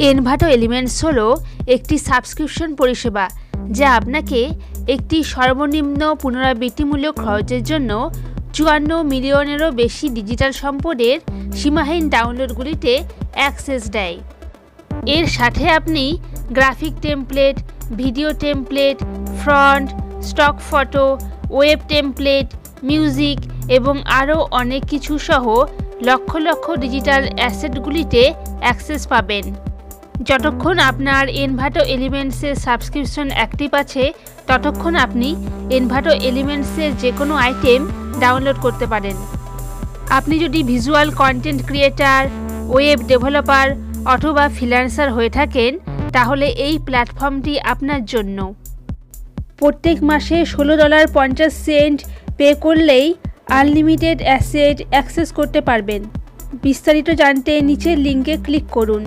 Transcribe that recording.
Envato elements হলো একটি subscription পরিষেবা যা আপনাকে একটি সর্বনিম্ন পুনরাবৃত্তিমূলক খরচের জন্য চুয়ান্ন মিলিয়নেরও বেশি ডিজিটাল সম্পদের সীমাহীন ডাউনলোডগুলিতে অ্যাক্সেস দেয়। এর সাথে আপনি graphic template video template font stock photo web template music এবং আরও অনেক কিছু সহ লক্ষ লক্ষ ডিজিটাল অ্যাসেটগুলিতে অ্যাক্সেস পাবেন। যতক্ষণ আপনার এনভাটো এলিমেন্টসের সাবস্ক্রিপশন অ্যাক্টিভ আছে, ততক্ষণ আপনি এনভাটো এলিমেন্টসের যে কোনো আইটেম ডাউনলোড করতে পারেন। আপনি যদি visual content creator web developer অথবা ফ্রিল্যান্সার হয়ে থাকেন, তাহলে এই প্ল্যাটফর্মটি আপনার জন্য। প্রত্যেক মাসে ষোলো ডলার পঞ্চাশ সেন্ট পে করলেই আনলিমিটেড অ্যাসেট অ্যাক্সেস করতে পারবেন। বিস্তারিত জানতে নিচের লিঙ্কে ক্লিক করুন।